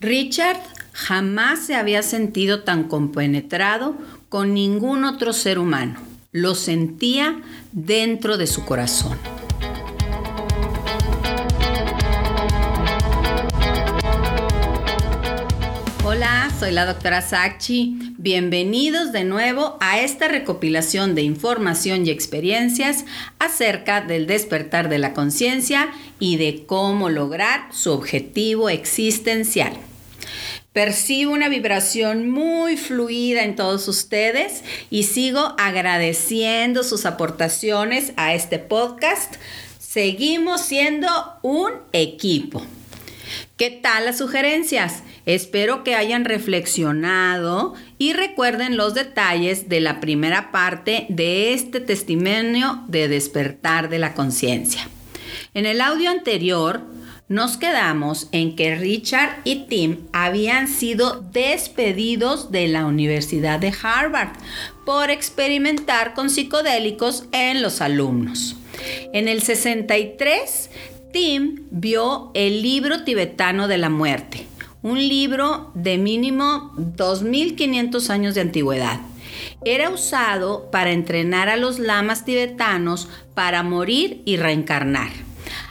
Richard jamás se había sentido tan compenetrado con ningún otro ser humano. Lo sentía dentro de su corazón. Soy la doctora Sachi. Bienvenidos de nuevo a esta recopilación de información y experiencias acerca del despertar de la conciencia y de cómo lograr su objetivo existencial. Percibo una vibración muy fluida en todos ustedes y sigo agradeciendo sus aportaciones a este podcast. Seguimos siendo un equipo. ¿Qué tal las sugerencias? Espero que hayan reflexionado y recuerden los detalles de la primera parte de este testimonio de despertar de la conciencia. En el audio anterior nos quedamos en que Richard y Tim habían sido despedidos de la Universidad de Harvard por experimentar con psicodélicos en los alumnos. En el 63, Tim vio el libro tibetano de la muerte, un libro de mínimo 2.500 años de antigüedad. Era usado para entrenar a los lamas tibetanos para morir y reencarnar.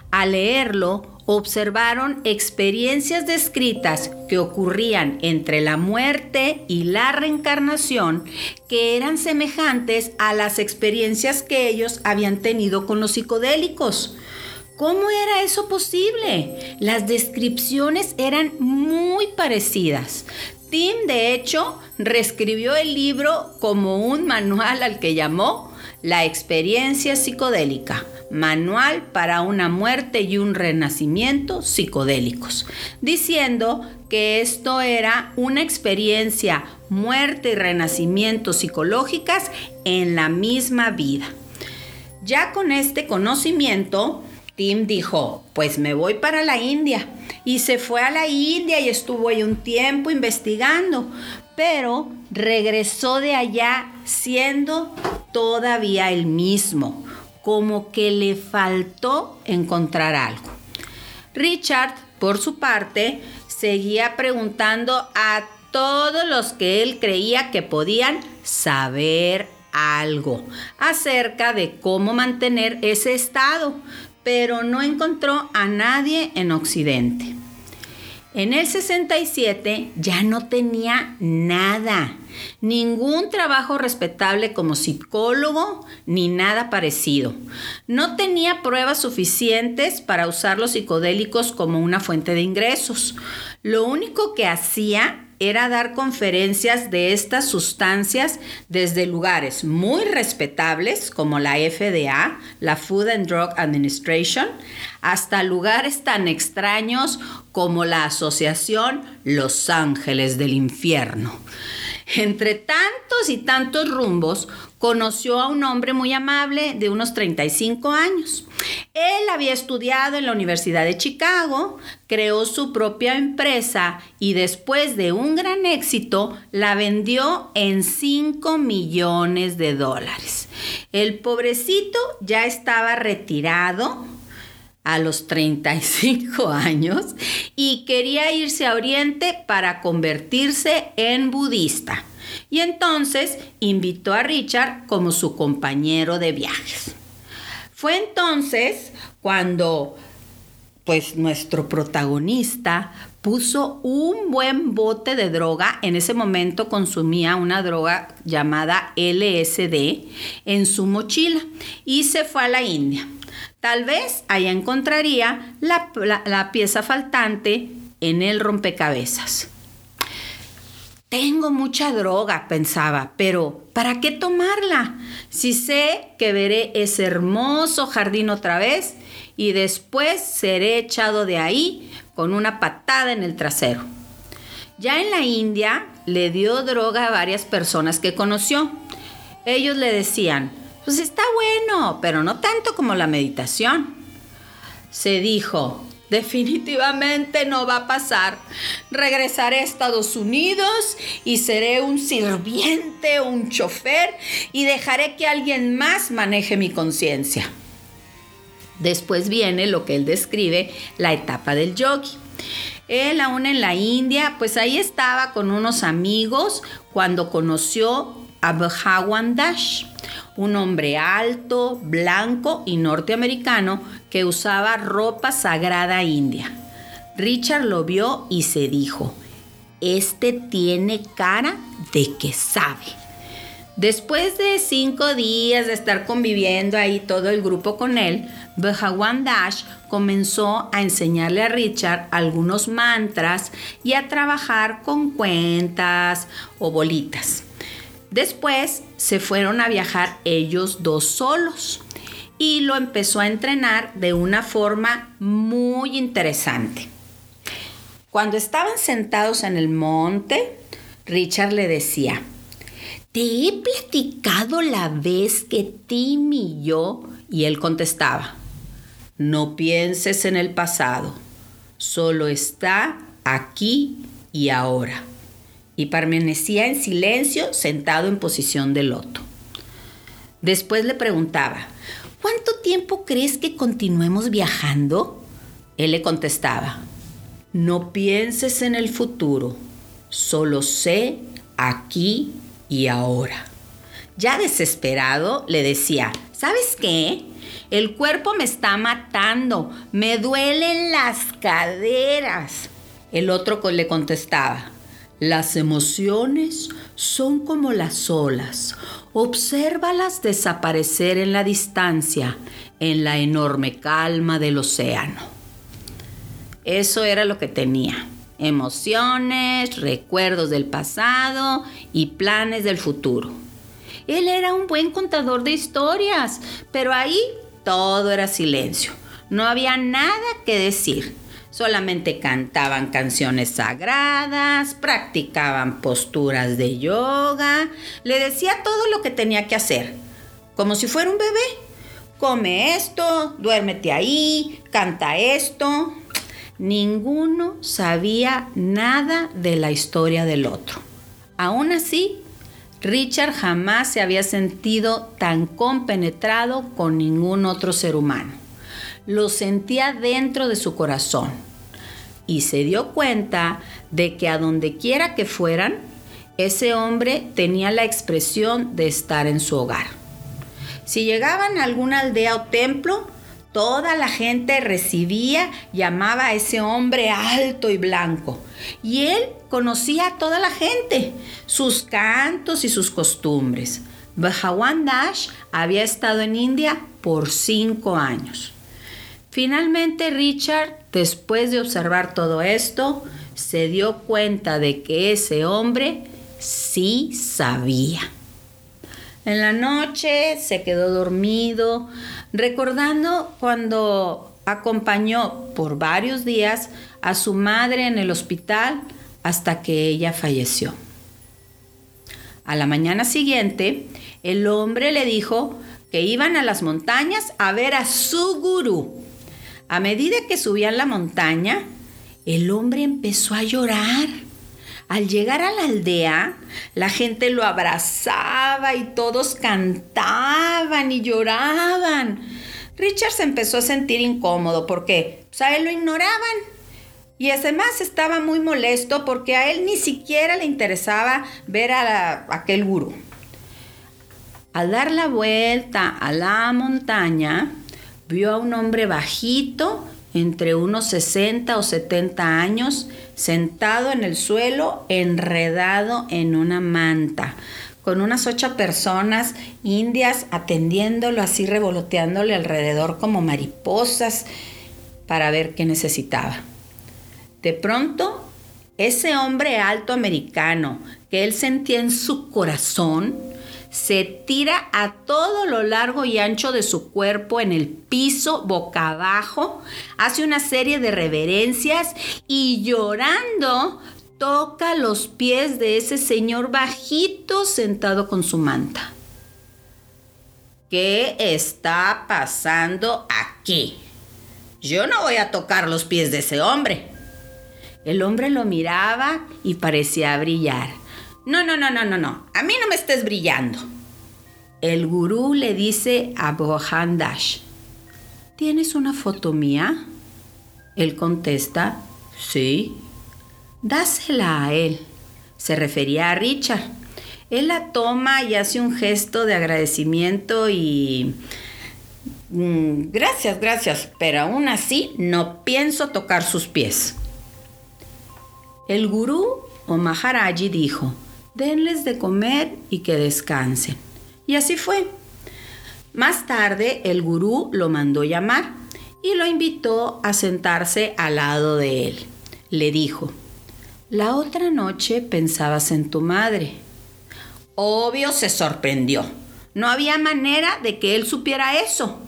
Al leerlo, observaron experiencias descritas que ocurrían entre la muerte y la reencarnación que eran semejantes a las experiencias que ellos habían tenido con los psicodélicos. ¿Cómo era eso posible? Las descripciones eran muy parecidas. Tim, de hecho, reescribió el libro como un manual al que llamó La experiencia psicodélica, manual para una muerte y un renacimiento psicodélicos, diciendo que esto era una experiencia, muerte y renacimiento psicológicas en la misma vida. Ya con este conocimiento, Tim dijo, pues me voy para la India. Y se fue a la India y estuvo ahí un tiempo investigando, pero regresó de allá siendo todavía el mismo, como que le faltó encontrar algo. Richard, por su parte, seguía preguntando a todos los que él creía que podían saber algo acerca de cómo mantener ese estado, pero no encontró a nadie en Occidente. En el 67 ya no tenía nada, ningún trabajo respetable como psicólogo ni nada parecido. No tenía pruebas suficientes para usar los psicodélicos como una fuente de ingresos. Lo único que hacía era dar conferencias de estas sustancias desde lugares muy respetables como la FDA, la Food and Drug Administration, hasta lugares tan extraños como la Asociación Los Ángeles del Infierno. Entre tantos y tantos rumbos, conoció a un hombre muy amable de unos 35 años. Él había estudiado en la Universidad de Chicago, creó su propia empresa y después de un gran éxito la vendió en 5 millones de dólares. El pobrecito ya estaba retirado a los 35 años y quería irse a Oriente para convertirse en budista. Y entonces invitó a Richard como su compañero de viajes. Fue entonces cuando pues nuestro protagonista puso un buen bote de droga, en ese momento consumía una droga llamada LSD en su mochila y se fue a la India. Tal vez allá encontraría la, pieza faltante en el rompecabezas. Tengo mucha droga, pensaba, pero ¿para qué tomarla? Si sé que veré ese hermoso jardín otra vez y después seré echado de ahí con una patada en el trasero. Ya en la India le dio droga a varias personas que conoció. Ellos le decían, pues está bueno, pero no tanto como la meditación. Se dijo, Definitivamente no va a pasar. Regresaré a Estados Unidos y seré un sirviente, un chofer y dejaré que alguien más maneje mi conciencia. Después viene lo que él describe, la etapa del yogi. Él aún en la India, pues ahí estaba con unos amigos cuando conoció a Bhawan Dash, un hombre alto, blanco y norteamericano que usaba ropa sagrada india. Richard lo vio y se dijo, este tiene cara de que sabe. Después de cinco días de estar conviviendo ahí todo el grupo con él, Bhawan Dash comenzó a enseñarle a Richard algunos mantras y a trabajar con cuentas o bolitas. Después se fueron a viajar ellos dos solos y lo empezó a entrenar de una forma muy interesante. Cuando estaban sentados en el monte, Richard le decía, te he platicado la vez que Tim y yo, y él contestaba, no pienses en el pasado, solo está aquí y ahora. Y permanecía en silencio sentado en posición de loto. Después le preguntaba, ¿cuánto tiempo crees que continuemos viajando? Él le contestaba, no pienses en el futuro, solo sé aquí y ahora. Ya desesperado, le decía, ¿sabes qué? El cuerpo me está matando, me duelen las caderas. El otro le contestaba, las emociones son como las olas, obsérvalas desaparecer en la distancia, en la enorme calma del océano. Eso era lo que tenía, emociones, recuerdos del pasado y planes del futuro. Él era un buen contador de historias, pero ahí todo era silencio. No había nada que decir. Solamente cantaban canciones sagradas, practicaban posturas de yoga, le decía todo lo que tenía que hacer, como si fuera un bebé. Come esto, duérmete ahí, canta esto. Ninguno sabía nada de la historia del otro. Aún así, Richard jamás se había sentido tan compenetrado con ningún otro ser humano. Lo sentía dentro de su corazón y se dio cuenta de que a donde quiera que fueran, ese hombre tenía la expresión de estar en su hogar. Si llegaban a alguna aldea o templo, toda la gente recibía, llamaba a ese hombre alto y blanco. Y él conocía a toda la gente, sus cantos y sus costumbres. Bhawan Dash había estado en India por cinco años. Finalmente Richard, después de observar todo esto, se dio cuenta de que ese hombre sí sabía. En la noche se quedó dormido, recordando cuando acompañó por varios días a su madre en el hospital hasta que ella falleció. A la mañana siguiente, el hombre le dijo que iban a las montañas a ver a su gurú. A medida que subían la montaña, el hombre empezó a llorar. Al llegar a la aldea, la gente lo abrazaba y todos cantaban y lloraban. Richard se empezó a sentir incómodo porque pues, a él lo ignoraban y además estaba muy molesto porque a él ni siquiera le interesaba ver a, aquel gurú. Al dar la vuelta a la montaña, vio a un hombre bajito, entre unos 60 o 70 años, sentado en el suelo, enredado en una manta, con unas ocho personas indias atendiéndolo así, revoloteándole alrededor como mariposas para ver qué necesitaba. De pronto, ese hombre alto americano que él sentía en su corazón, se tira a todo lo largo y ancho de su cuerpo en el piso, boca abajo, hace una serie de reverencias y llorando toca los pies de ese señor bajito sentado con su manta. ¿Qué está pasando aquí? Yo no voy a tocar los pies de ese hombre. El hombre lo miraba y parecía brillar. No, no, no, no, no, no. A mí no me estés brillando. El gurú le dice a Bohan Dash, ¿tienes una foto mía? Él contesta, Sí. Dásela a él. Se refería a Richard. Él la toma y hace un gesto de agradecimiento y... Mm, gracias, gracias, pero aún así no pienso tocar sus pies. El gurú o Maharaji dijo, denles de comer y que descansen. Y así fue. Más tarde el gurú lo mandó llamar y lo invitó a sentarse al lado de él. Le dijo, la otra noche pensabas en tu madre. Obvio se sorprendió. No había manera de que él supiera eso.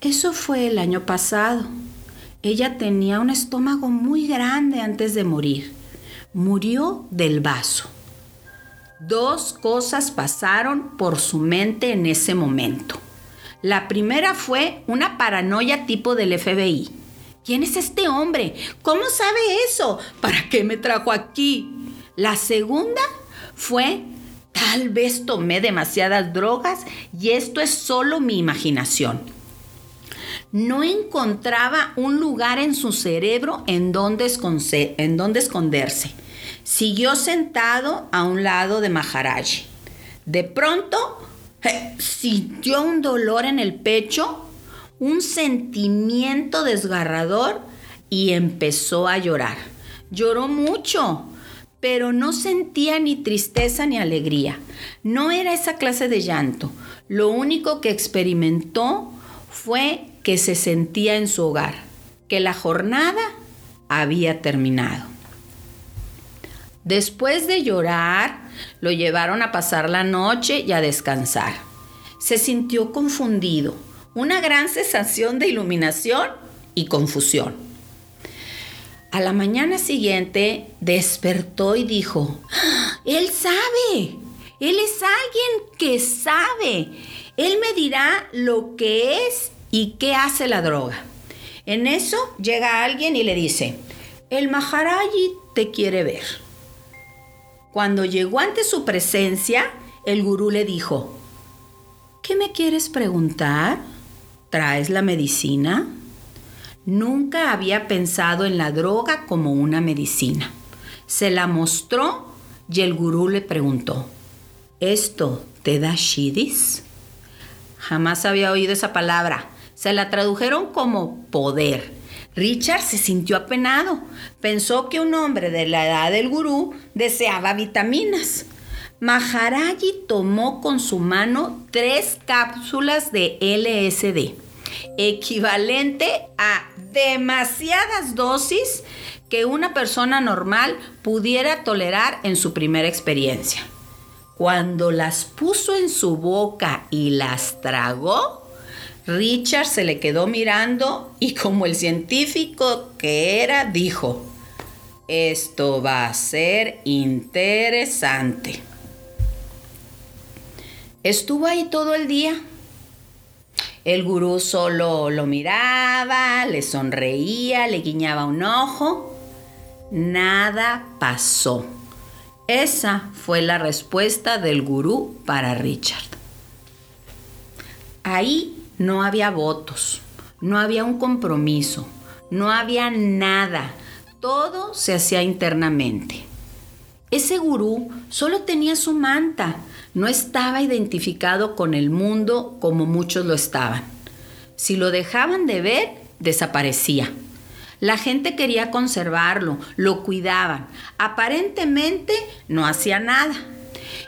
Eso fue el año pasado. Ella tenía un estómago muy grande antes de morir. Murió del vaso. Dos cosas pasaron por su mente en ese momento. La primera fue una paranoia tipo del FBI. ¿Quién es este hombre? ¿Cómo sabe eso? ¿Para qué me trajo aquí? La segunda fue tal vez tomé demasiadas drogas y esto es solo mi imaginación no encontraba un lugar en su cerebro en donde, esconderse. Siguió sentado a un lado de Maharaji. De pronto sintió un dolor en el pecho, un sentimiento desgarrador y empezó a llorar. Lloró mucho, pero no sentía ni tristeza ni alegría. No era esa clase de llanto. Lo único que experimentó fue que se sentía en su hogar, que la jornada había terminado. Después de llorar, lo llevaron a pasar la noche y a descansar. Se sintió confundido, una gran sensación de iluminación y confusión. A la mañana siguiente despertó y dijo, ¡Ah! Él sabe, Él es alguien que sabe, Él me dirá lo que es ¿Y qué hace la droga? En eso llega alguien y le dice, el Maharaji te quiere ver. Cuando llegó ante su presencia, el gurú le dijo, ¿qué me quieres preguntar? ¿Traes la medicina? Nunca había pensado en la droga como una medicina. Se la mostró y el gurú le preguntó, ¿esto te da shidis? Jamás había oído esa palabra. Se la tradujeron como poder. Richard se sintió apenado. Pensó que un hombre de la edad del gurú deseaba vitaminas. Maharaji tomó con su mano tres cápsulas de LSD, equivalente a demasiadas dosis que una persona normal pudiera tolerar en su primera experiencia. Cuando las puso en su boca y las tragó, Richard se le quedó mirando y como el científico que era, dijo, esto va a ser interesante. Estuvo ahí todo el día. El gurú solo lo miraba, le sonreía, le guiñaba un ojo. Nada pasó. Esa fue la respuesta del gurú para Richard. Ahí no había votos, no había un compromiso, no había nada. Todo se hacía internamente. Ese gurú solo tenía su manta, no estaba identificado con el mundo como muchos lo estaban. Si lo dejaban de ver, desaparecía. La gente quería conservarlo, lo cuidaban. Aparentemente no hacía nada.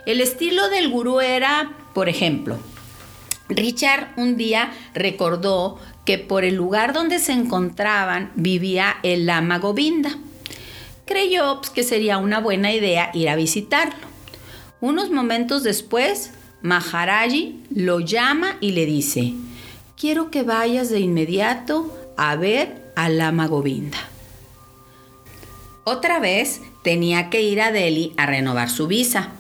El estilo del gurú era, por ejemplo, Richard un día recordó que por el lugar donde se encontraban vivía el lama Govinda. Creyó pues, que sería una buena idea ir a visitarlo. Unos momentos después, Maharaji lo llama y le dice, quiero que vayas de inmediato a ver al lama Govinda. Otra vez tenía que ir a Delhi a renovar su visa.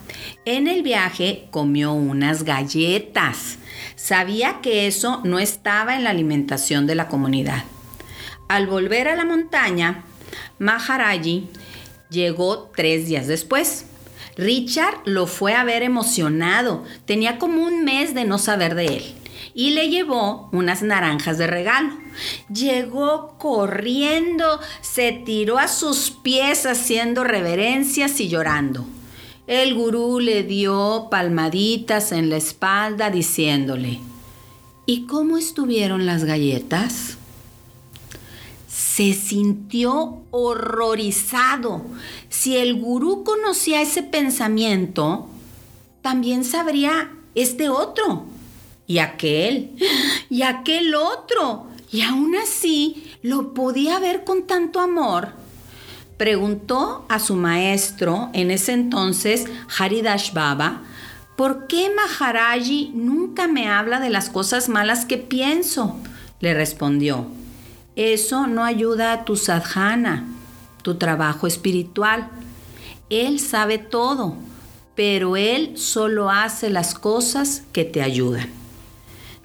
En el viaje comió unas galletas Sabía que eso no estaba en la alimentación de la comunidad. Al volver a la montaña, Maharaji llegó tres días después. Richard lo fue a ver emocionado. Tenía como un mes de no saber de él. Y le llevó unas naranjas de regalo. Llegó corriendo, se tiró a sus pies haciendo reverencias y llorando. El gurú le dio palmaditas en la espalda diciéndole, ¿y cómo estuvieron las galletas? Se sintió horrorizado. Si el gurú conocía ese pensamiento, también sabría este otro, y aquel, y aquel otro, y aún así lo podía ver con tanto amor preguntó a su maestro, en ese entonces Haridash Baba, ¿por qué Maharaji nunca me habla de las cosas malas que pienso? Le respondió, eso no ayuda a tu sadhana, tu trabajo espiritual. Él sabe todo, pero él solo hace las cosas que te ayudan.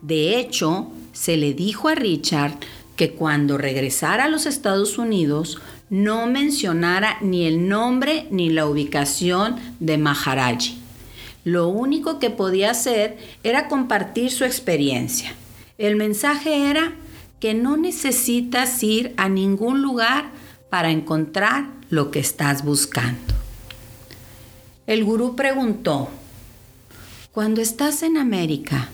De hecho, se le dijo a Richard que cuando regresara a los Estados Unidos no mencionara ni el nombre ni la ubicación de Maharaji. Lo único que podía hacer era compartir su experiencia. El mensaje era que no necesitas ir a ningún lugar para encontrar lo que estás buscando. El gurú preguntó, cuando estás en América,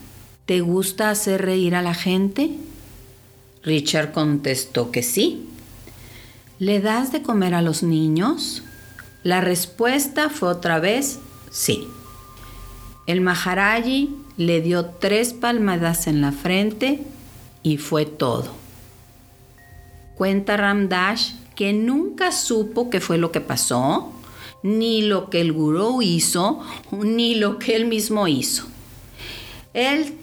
¿te gusta hacer reír a la gente? Richard contestó que sí. ¿Le das de comer a los niños? La respuesta fue otra vez sí. El Maharaji le dio tres palmadas en la frente y fue todo. Cuenta Ramdash que nunca supo qué fue lo que pasó, ni lo que el gurú hizo, ni lo que él mismo hizo. Él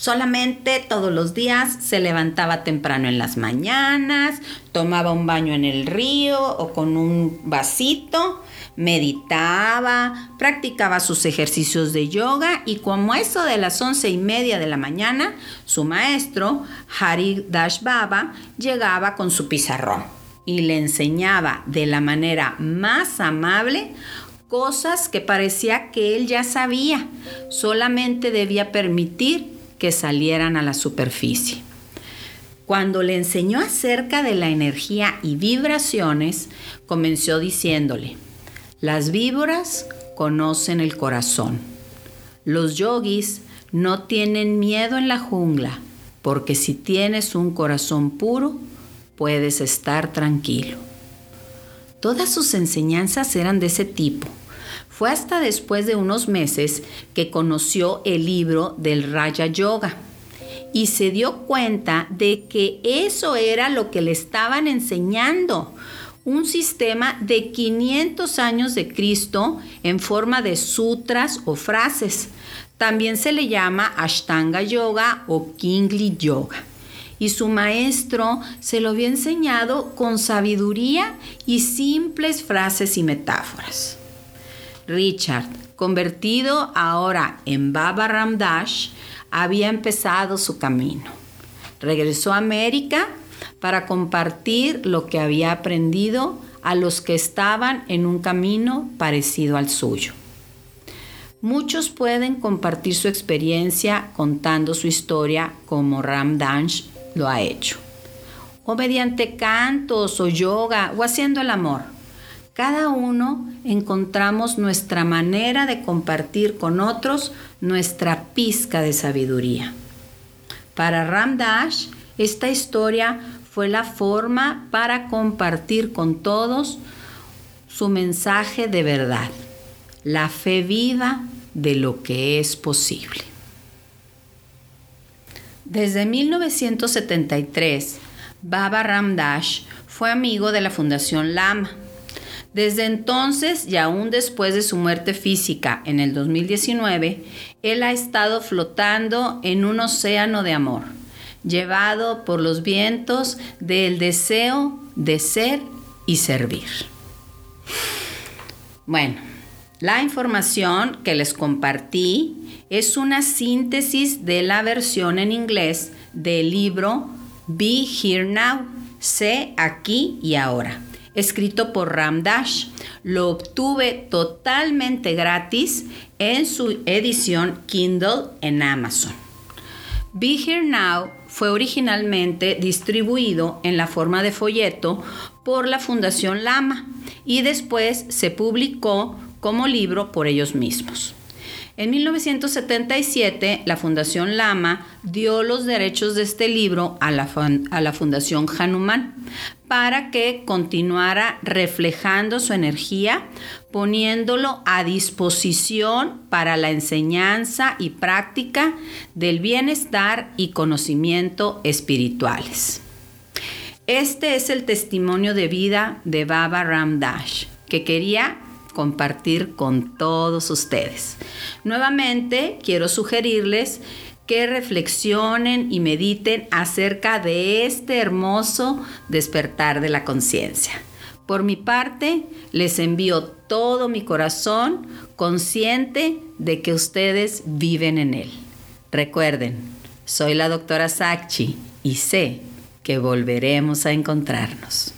Solamente todos los días se levantaba temprano en las mañanas, tomaba un baño en el río o con un vasito, meditaba, practicaba sus ejercicios de yoga y como eso de las once y media de la mañana, su maestro, Hari Dash Baba, llegaba con su pizarrón y le enseñaba de la manera más amable cosas que parecía que él ya sabía, solamente debía permitir que salieran a la superficie. Cuando le enseñó acerca de la energía y vibraciones, comenzó diciéndole, las víboras conocen el corazón. Los yogis no tienen miedo en la jungla, porque si tienes un corazón puro, puedes estar tranquilo. Todas sus enseñanzas eran de ese tipo fue hasta después de unos meses que conoció el libro del Raya Yoga y se dio cuenta de que eso era lo que le estaban enseñando. Un sistema de 500 años de Cristo en forma de sutras o frases. También se le llama Ashtanga Yoga o Kingli Yoga. Y su maestro se lo había enseñado con sabiduría y simples frases y metáforas. Richard, convertido ahora en Baba Ramdash, había empezado su camino. Regresó a América para compartir lo que había aprendido a los que estaban en un camino parecido al suyo. Muchos pueden compartir su experiencia contando su historia como Ramdash lo ha hecho, o mediante cantos o yoga o haciendo el amor. Cada uno encontramos nuestra manera de compartir con otros nuestra pizca de sabiduría. Para Ramdash, esta historia fue la forma para compartir con todos su mensaje de verdad, la fe viva de lo que es posible. Desde 1973, Baba Ramdash fue amigo de la Fundación Lama desde entonces y aún después de su muerte física en el 2019, él ha estado flotando en un océano de amor, llevado por los vientos del deseo de ser y servir. Bueno, la información que les compartí es una síntesis de la versión en inglés del libro Be Here Now, sé aquí y ahora escrito por Ramdash. Lo obtuve totalmente gratis en su edición Kindle en Amazon. Be Here Now fue originalmente distribuido en la forma de folleto por la Fundación Lama y después se publicó como libro por ellos mismos. En 1977, la Fundación Lama dio los derechos de este libro a la, a la, Fundación Hanuman para que continuara reflejando su energía, poniéndolo a disposición para la enseñanza y práctica del bienestar y conocimiento espirituales. Este es el testimonio de vida de Baba Ram Dash, que quería compartir con todos ustedes. Nuevamente, quiero sugerirles que reflexionen y mediten acerca de este hermoso despertar de la conciencia. Por mi parte, les envío todo mi corazón consciente de que ustedes viven en él. Recuerden, soy la doctora Sakchi y sé que volveremos a encontrarnos.